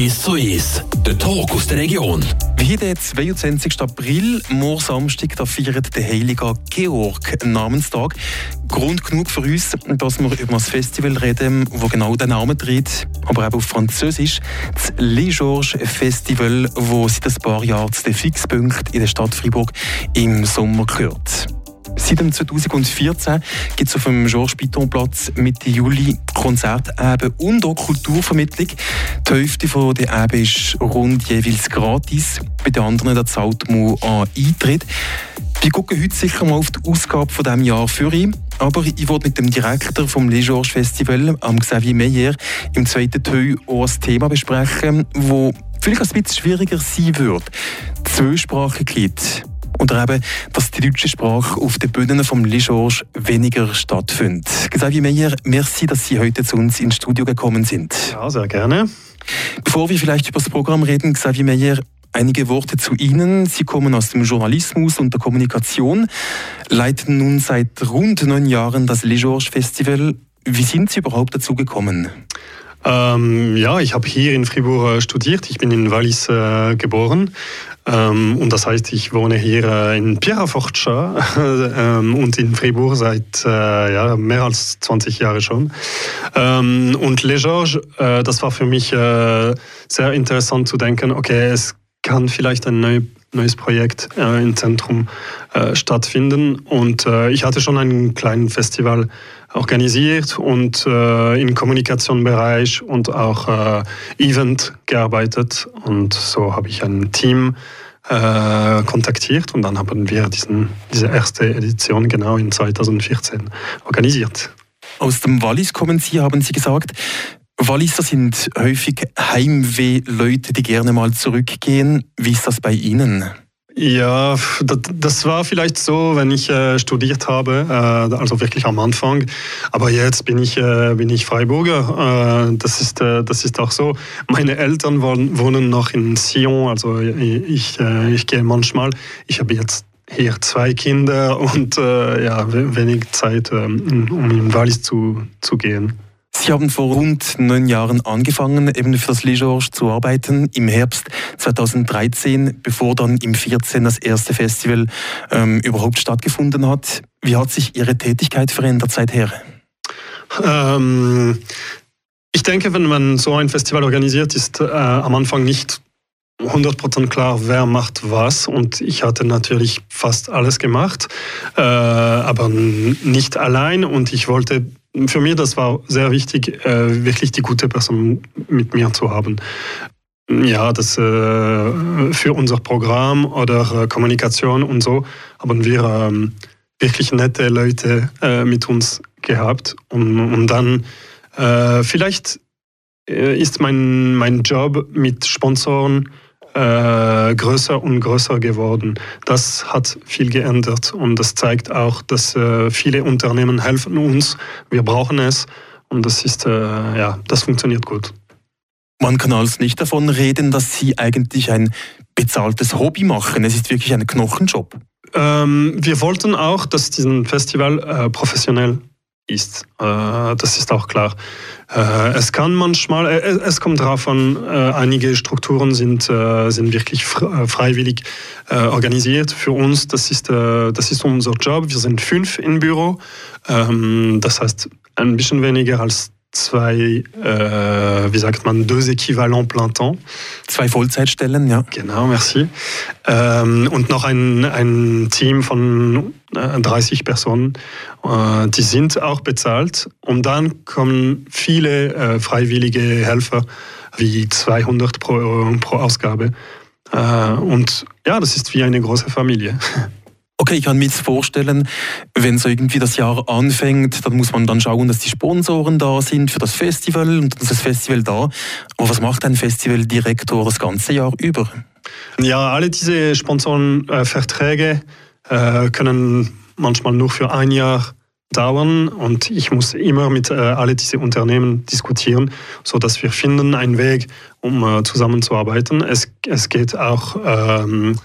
1 zu 1, der Talk aus der Region. Wie der 22. April, morgen da feiert der heilige Georg Namenstag. Grund genug für uns, dass wir über das Festival reden, wo genau den Namen trägt, aber auch auf Französisch. Das Le Georges Festival, wo seit ein paar Jahren zu den Fixpunkten in der Stadt Fribourg im Sommer gehört. Seit 2014 gibt es auf dem Georges Piton Platz Mitte Juli Konzerteben und auch Kulturvermittlung. Die Hälfte von der Eben ist rund jeweils gratis. Bei den anderen da zahlt man an Eintritt. Wir gucken heute sicher mal auf die Ausgabe von diesem Jahr für ihn. Aber ich wollte mit dem Direktor vom Le Georges Festival, am Xavier Meyer, im zweiten Teil auch ein Thema besprechen, das vielleicht ein bisschen schwieriger sein wird. Zweisprachigkeit. Oder eben, dass die deutsche Sprache auf den Bühnen vom Le Georges weniger stattfindet. Xavier Meyer, merci, dass Sie heute zu uns ins Studio gekommen sind. Ja, sehr gerne. Bevor wir vielleicht über das Programm reden, Xavier Meyer, Einige Worte zu Ihnen. Sie kommen aus dem Journalismus und der Kommunikation, leiten nun seit rund neun Jahren das Le Georges Festival. Wie sind Sie überhaupt dazu gekommen? Ähm, ja, ich habe hier in Fribourg äh, studiert. Ich bin in Wallis äh, geboren. Ähm, und das heißt, ich wohne hier äh, in Pierafortscha ähm, und in Fribourg seit äh, ja, mehr als 20 Jahren schon. Ähm, und Les Georges, äh, das war für mich sehr interessant zu denken, okay, es kann vielleicht ein neu, neues Projekt äh, im Zentrum äh, stattfinden. Und äh, ich hatte schon ein kleines Festival organisiert und äh, im Kommunikationsbereich und auch äh, Event gearbeitet. Und so habe ich ein Team äh, kontaktiert und dann haben wir diesen, diese erste Edition genau in 2014 organisiert. Aus dem Wallis kommen Sie, haben Sie gesagt. Walliser sind häufig Heimweh-Leute, die gerne mal zurückgehen. Wie ist das bei Ihnen? Ja, das, war vielleicht so, wenn ich äh, studiert habe, äh, also wirklich am Anfang. Aber jetzt bin ich, äh, bin ich Freiburger. Das, ist, das ist auch so. Meine Eltern wohnen, wohnen noch in Sion, also ich, ich gehe manchmal. Ich habe jetzt hier zwei Kinder und ja, wenig Zeit, ähm, um in Wallis zu, zu gehen. Sie haben vor rund neun Jahren angefangen, eben für das Le Georges zu arbeiten, im Herbst 2013, bevor dann im 14 das erste Festival ähm, überhaupt stattgefunden hat. Wie hat sich Ihre Tätigkeit verändert seither? Ähm, ich denke, wenn man so ein Festival organisiert, ist äh, am Anfang nicht 100% klar, wer macht was. Und ich hatte natürlich fast alles gemacht, äh, aber nicht allein. Und ich wollte für mich, das war sehr wichtig, äh, wirklich die gute Person mit mir zu haben. Ja, das äh, für unser Programm oder äh, Kommunikation und so haben wir ähm, wirklich nette Leute mit uns gehabt. Und, und dann vielleicht ist mein, mein Job mit Sponsoren äh, größer und größer geworden. Das hat viel geändert und das zeigt auch, dass äh, viele Unternehmen helfen uns. Wir brauchen es und das ist äh, ja, das funktioniert gut. Man kann also nicht davon reden, dass Sie eigentlich ein bezahltes Hobby machen. Es ist wirklich ein Knochenjob. Ähm, wir wollten auch, dass diesen Festival äh, professionell ist. Äh, das ist auch klar. Äh, es kann manchmal, äh, es kommt darauf an, einige Strukturen sind, sind wirklich freiwillig organisiert. Für uns, das ist, das ist unser Job. Wir sind fünf im Büro. Ähm, das heißt, ein bisschen weniger als zwei, äh, wie sagt man, deux équivalents plein temps. Zwei Vollzeitstellen, ja. Genau, merci. Ähm, und noch ein, ein Team von äh, 30 Personen, äh, die sind auch bezahlt. Und dann kommen viele äh, freiwillige Helfer, wie 200 pro, pro Ausgabe. Äh, und ja, das ist wie eine große Familie. Okay, ich kann mir jetzt vorstellen, wenn so irgendwie das Jahr anfängt, dann muss man dann schauen, dass die Sponsoren da sind für das Festival und dann ist das Festival da. Aber was macht ein Festivaldirektor das ganze Jahr über? Ja, alle diese Sponsorenverträge äh, können manchmal nur für ein Jahr dauern und ich muss immer mit äh, alle diese Unternehmen diskutieren, so dass wir finden einen Weg, um äh, zusammenzuarbeiten. Es, es geht auch ähm,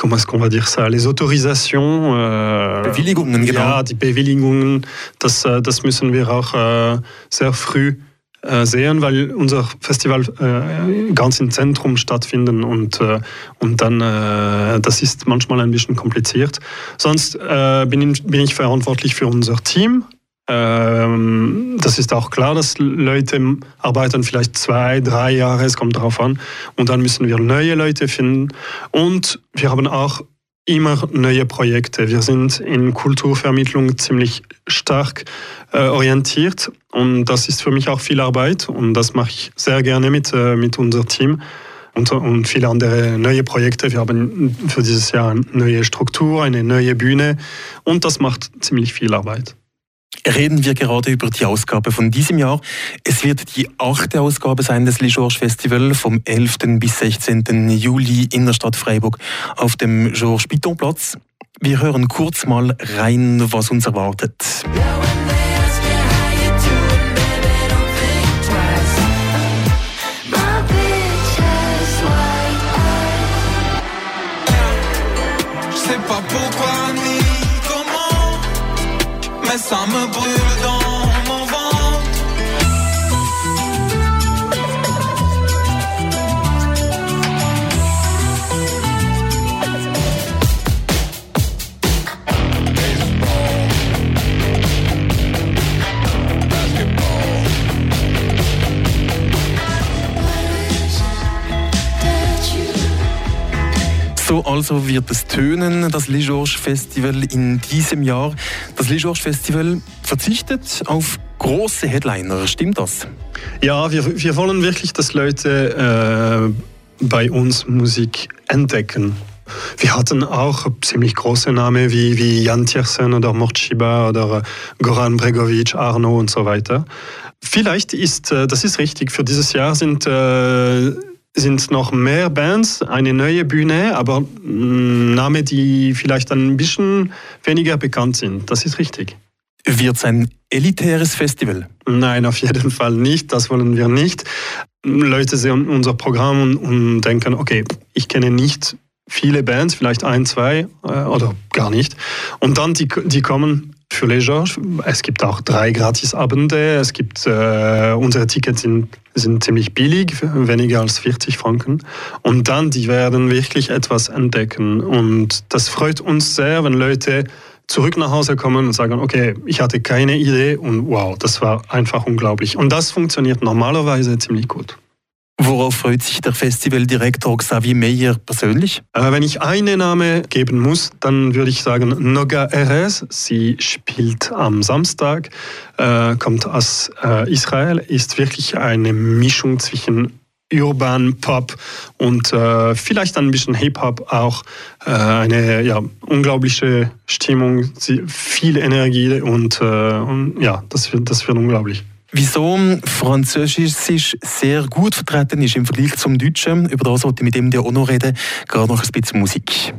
comment est-ce qu'on va dire ça, les Autorisations. Äh, Bewilligungen, genau. Ja, die Bewilligungen, das, äh, das müssen wir auch äh, sehr früh äh, sehen, weil unser Festival äh, ganz im Zentrum stattfindet und, äh, und dann, äh, das ist manchmal ein bisschen kompliziert. Sonst äh, bin, bin ich verantwortlich für unser Team. Ähm, das ist auch klar, dass Leute arbeiten vielleicht zwei, drei Jahre, es kommt darauf an. Und dann müssen wir neue Leute finden. Und wir haben auch immer neue Projekte. Wir sind in Kulturvermittlung ziemlich stark äh, orientiert und das ist für mich auch viel Arbeit und das mache ich sehr gerne mit, äh, mit unserem Team und, und viele andere neue Projekte. Wir haben für dieses Jahr eine neue Struktur, eine neue Bühne und das macht ziemlich viel Arbeit reden wir gerade über die Ausgabe von diesem Jahr. Es wird die achte Ausgabe sein des Le Georges Festival vom 11. bis 16. Juli in der Stadt Freiburg auf dem Georges Piton Platz. Wir hören kurz mal rein, was uns erwartet. ça me Summer buyurdu So also wird es tönen, das Le Georges Festival in diesem Jahr. Das Le Georges Festival verzichtet auf große Headliner, stimmt das? Ja, wir, wir wollen wirklich, dass Leute äh, bei uns Musik entdecken. Wir hatten auch ziemlich große Namen wie, wie Jan Tiersen oder Morchiba oder Goran Bregovic, Arno und so weiter. Vielleicht ist, äh, das ist richtig, für dieses Jahr sind äh, sind noch mehr Bands, eine neue Bühne, aber mm, Namen, die vielleicht ein bisschen weniger bekannt sind. Das ist richtig. Wird es ein elitäres Festival? Nein, auf jeden Fall nicht. Das wollen wir nicht. Leute sehen unser Programm und, denken, okay, ich kenne nicht viele Bands, vielleicht ein, zwei äh, oder gar nicht. Und dann die, die kommen für Leisure. Es gibt auch drei Gratisabende. Es gibt, äh, unsere Tickets sind, sind ziemlich billig, weniger als 40 Franken. Und dann, die werden wirklich etwas entdecken. Und das freut uns sehr, wenn Leute zurück nach Hause kommen und sagen, okay, ich hatte keine Idee und wow, das war einfach unglaublich. Und das funktioniert normalerweise ziemlich gut. Worauf freut sich der Festivaldirektor Xavier Meyer persönlich? Äh, wenn ich einen Namen geben muss, dann würde ich sagen Noga Erez. Sie spielt am Samstag, äh, kommt aus äh, Israel, ist wirklich eine Mischung zwischen Urban Pop und äh, vielleicht ein bisschen Hip-Hop auch. Äh, eine ja, unglaubliche Stimmung, viel Energie und, äh, und ja, das wird, das wird unglaublich. Wieso Französisch sehr gut vertreten ist im Vergleich zum Deutschen, über das wollte ich mit ihm auch noch reden, gerade noch ein bisschen Musik.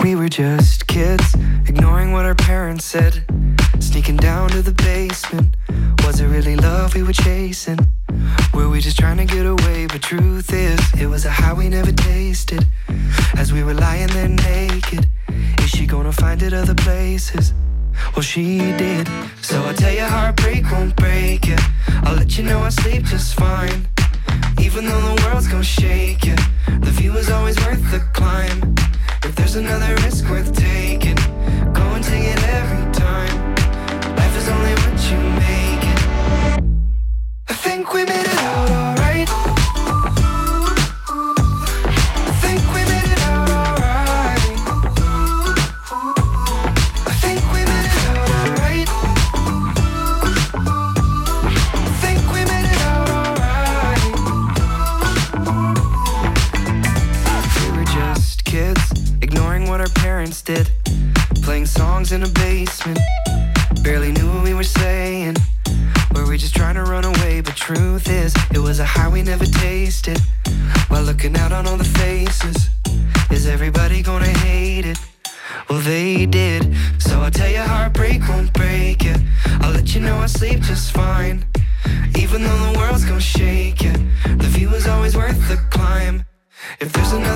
We were just kids, ignoring what our parents said. Sneaking down to the basement. Was it really love we were chasing? Were we just trying to get away? But truth is, it was a high we never tasted. As we were lying there naked, is she gonna find it other places? Well, she did. So I tell you, heartbreak won't break you. I'll let you know I sleep just fine. Even though the world's gonna shake you, the view is always worth the climb. If there's another risk worth taking, go and take it every time. Life is only what you make it. I think we made it in a basement. Barely knew what we were saying. Were we just trying to run away? But truth is, it was a high we never tasted. While looking out on all the faces, is everybody gonna hate it? Well, they did. So I'll tell you, heartbreak won't break it. I'll let you know I sleep just fine. Even though the world's gonna shake it, the view is always worth the climb. If there's another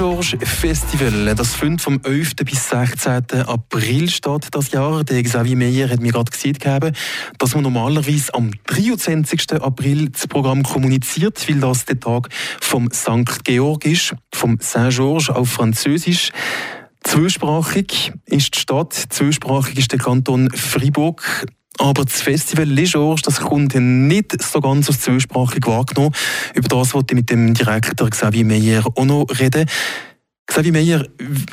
Georges Festival, das findet vom 11. bis 16. April statt das Jahr. Der Xavier Meyer hat mir gerade gesagt, dass man normalerweise am 23. April das Programm kommuniziert, weil das der Tag vom St. Georg ist, vom Saint-Georges auf Französisch. Zweisprachig ist die Stadt, zweisprachig ist der Kanton Fribourg. Aber das Festival Les Georges, das kommt nicht so ganz aus zweisprachig wahrgenommen. Über das wollte ich mit dem Direktor Xavier Meyer auch noch reden. Xavier Meyer,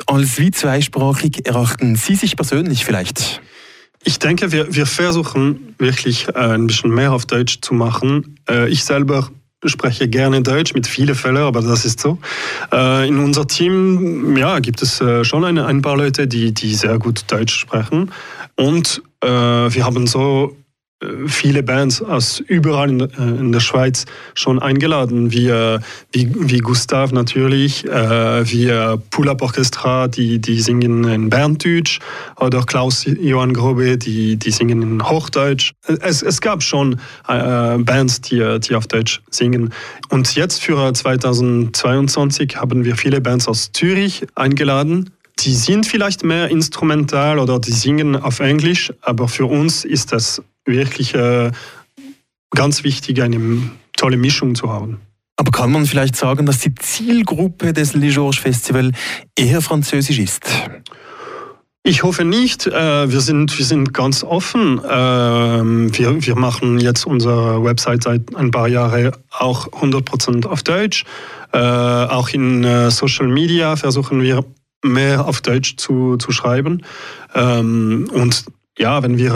als wie zweisprachig erachten Sie sich persönlich vielleicht? Ich denke, wir, wir versuchen wirklich äh, ein bisschen mehr auf Deutsch zu machen. Äh, ich selber spreche gerne Deutsch mit vielen Fällen, aber das ist so. Äh, in unser Team ja, gibt es schon ein, ein paar Leute, die, die sehr gut Deutsch sprechen. Und äh, wir haben so äh, viele Bands aus überall in, äh, in, der Schweiz schon eingeladen, wie, wie, wie Gustav natürlich, äh, wie Pull-Up Orchestra, die, die singen in Berndeutsch, oder Klaus Johann Grobe, die, die singen in Hochdeutsch. Es, es gab schon äh, Bands, die, die auf Deutsch singen. Und jetzt für 2022 haben wir viele Bands aus Zürich eingeladen die sind vielleicht mehr instrumental oder die singen auf Englisch, aber für uns ist das wirklich äh, ganz wichtig, eine tolle Mischung zu haben. Aber kann man vielleicht sagen, dass die Zielgruppe des Le Georges Festival eher französisch ist? Ich hoffe nicht. Äh, wir sind, wir sind ganz offen. Ähm, wir, wir machen jetzt unsere Website seit ein paar Jahren auch 100% auf Deutsch. Äh, auch in äh, Social Media versuchen wir mehr auf Deutsch zu, zu schreiben. Ähm, und ja, wenn wir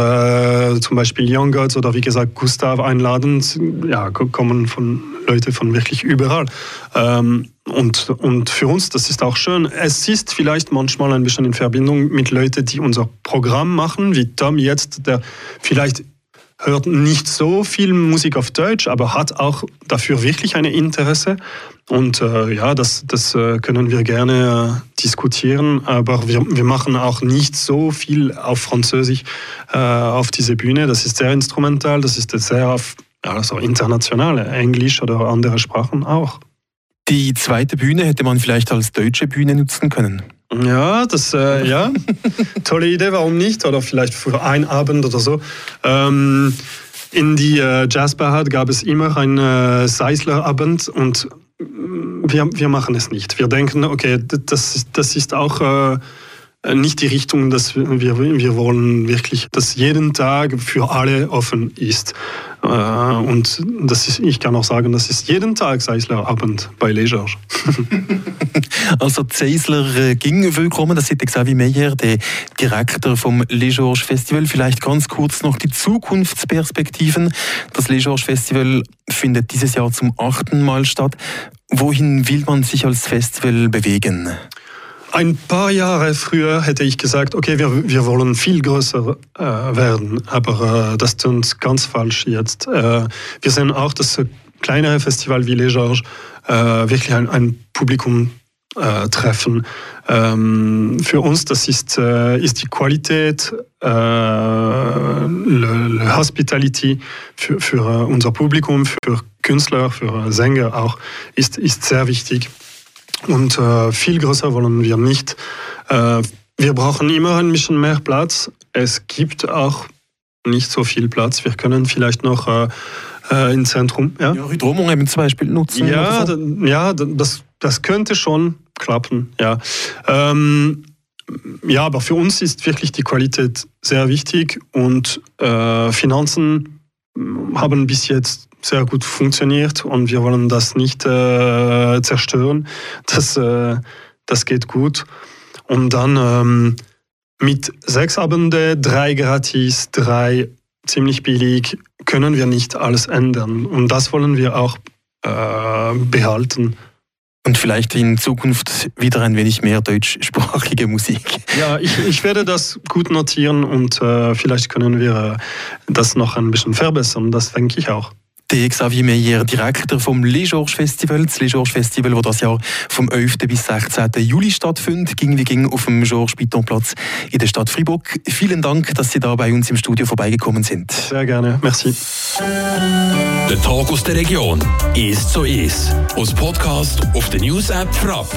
äh, zum Beispiel Young Gods oder wie gesagt Gustav einladen, ja, kommen von Leute von wirklich überall. Ähm, und, und für uns, das ist auch schön. Es ist vielleicht manchmal ein bisschen in Verbindung mit Leuten, die unser Programm machen, wie Tom jetzt, der vielleicht hört nicht so viel Musik auf Deutsch, aber hat auch dafür wirklich ein Interesse. Und äh, ja, das, das äh, können wir gerne äh, diskutieren, aber wir, wir machen auch nicht so viel auf Französisch äh, auf diese Bühne. Das ist sehr instrumental, das ist sehr auf also international, Englisch oder andere Sprachen auch. Die zweite Bühne hätte man vielleicht als deutsche Bühne nutzen können. Ja, das äh, ja tolle Idee, warum nicht? Oder vielleicht für einen Abend oder so. Ähm, in die äh, Jazzbar gab es immer einen äh, Seisler-Abend und wir, wir machen es nicht. Wir denken, okay, das, das ist auch äh, nicht die Richtung, dass wir, wir wollen wirklich, dass jeden Tag für alle offen ist. Äh, und das ist, ich kann auch sagen, das ist jeden Tag Seisler-Abend bei Leisure. also Zeisler äh, ging willkommen, das ist Xavier Meyer, der Direktor vom Leisure Festival. Vielleicht ganz kurz noch die Zukunftsperspektiven. Das Leisure Festival findet dieses Jahr zum achten Mal statt. Wohin will man sich als Festival bewegen? Ein paar Jahre früher hätte ich gesagt, okay, wir, wir wollen viel größer äh, werden, aber äh, das tut ganz falsch jetzt. Äh, wir sehen auch, dass kleinere Festival wie Les Georges äh, wirklich ein, ein Publikum äh, treffen. Ähm, für uns das ist, äh, ist die Qualität, le, le Hospitality für, für unser Publikum, für Künstler, für Sänger auch, ist, ist sehr wichtig. Und äh, viel größer wollen wir nicht. Äh, wir brauchen immer ein bisschen mehr Platz. Es gibt auch nicht so viel Platz. Wir können vielleicht noch äh, äh im Zentrum. Ja, ja Hydromon eben zum Beispiel nutzen. Ja, so. ja das, das könnte schon klappen. Ja. Ähm, ja, aber für uns ist wirklich die Qualität sehr wichtig und äh, Finanzen haben bis jetzt sehr gut funktioniert und wir wollen das nicht äh, zerstören. Das, äh, das geht gut. Und dann ähm, mit sechs Abende, drei gratis, drei ziemlich billig, können wir nicht alles ändern. Und das wollen wir auch äh, behalten. Und vielleicht in Zukunft wieder ein wenig mehr deutschsprachige Musik. Ja, ich, ich werde das gut notieren und äh, vielleicht können wir das noch ein bisschen verbessern. Das denke ich auch. Der Xavier Meyer, Direktor vom Les Georges Festival. Das Les Georges Festival, das das Jahr vom 11. bis 16. Juli stattfindet, ging wie ging auf dem Georges Piton Platz in der Stadt Fribourg. Vielen Dank, dass Sie da bei uns im Studio vorbeigekommen sind. Sehr gerne, merci. Der Tag aus der Region ist so ist. Aus Podcast auf der News App Frapp.